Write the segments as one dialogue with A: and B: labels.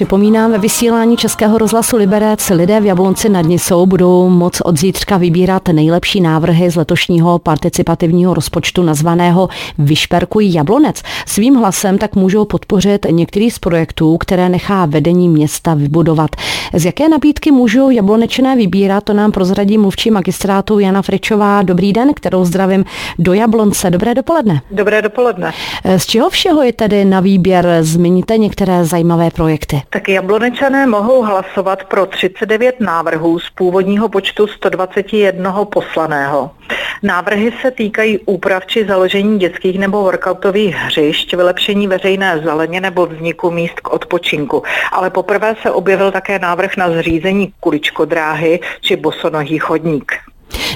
A: Připomínám, ve vysílání Českého rozhlasu Liberec lidé v Jablonci nad Nisou budou moc od zítřka vybírat nejlepší návrhy z letošního participativního rozpočtu nazvaného Vyšperkuj Jablonec. Svým hlasem tak můžou podpořit některý z projektů, které nechá vedení města vybudovat. Z jaké nabídky můžou jablonečné vybírat, to nám prozradí mluvčí magistrátu Jana Fričová. Dobrý den, kterou zdravím do Jablonce. Dobré dopoledne.
B: Dobré dopoledne.
A: Z čeho všeho je tedy na výběr? Zmíníte některé zajímavé projekty.
B: Tak jablonečané mohou hlasovat pro 39 návrhů z původního počtu 121 poslaného. Návrhy se týkají úprav či založení dětských nebo workoutových hřišť, vylepšení veřejné zeleně nebo vzniku míst k odpočinku. Ale poprvé se objevil také návrh na zřízení kuličkodráhy či bosonohý chodník.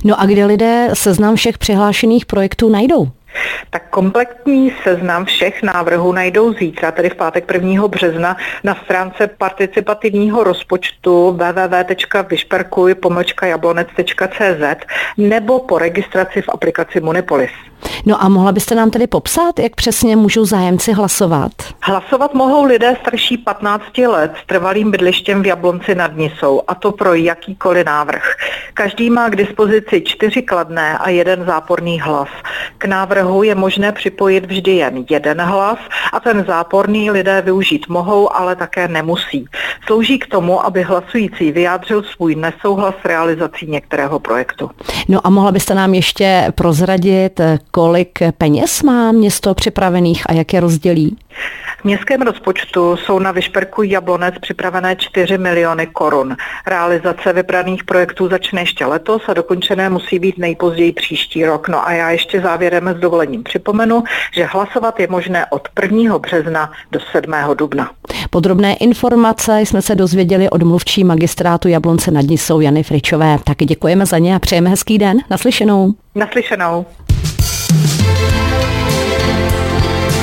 A: No a kde lidé seznam všech přihlášených projektů najdou?
B: Tak kompletní seznam všech návrhů najdou zítra, tedy v pátek 1. března, na stránce participativního rozpočtu www.vyšperkuj nebo po registraci v aplikaci Monipolis.
A: No a mohla byste nám tedy popsat, jak přesně můžou zájemci hlasovat?
B: Hlasovat mohou lidé starší 15 let s trvalým bydlištěm v Jablonci nad Nisou, a to pro jakýkoliv návrh. Každý má k dispozici čtyři kladné a jeden záporný hlas. K návrhu je možné připojit vždy jen jeden hlas a ten záporný lidé využít mohou, ale také nemusí. Slouží k tomu, aby hlasující vyjádřil svůj nesouhlas s realizací některého projektu.
A: No a mohla byste nám ještě prozradit, kolik peněz má město připravených a jak je rozdělí?
B: V městském rozpočtu jsou na Vyšperku Jablonec připravené 4 miliony korun. Realizace vybraných projektů začne ještě letos a dokončené musí být nejpozději příští rok. No a já ještě závěrem s dovolením připomenu, že hlasovat je možné od 1. března do 7. dubna.
A: Podrobné informace jsme se dozvěděli od mluvčí magistrátu Jablonce nad Nisou Jany Fričové. Taky děkujeme za ně a přejeme hezký den. Naslyšenou.
B: Naslyšenou.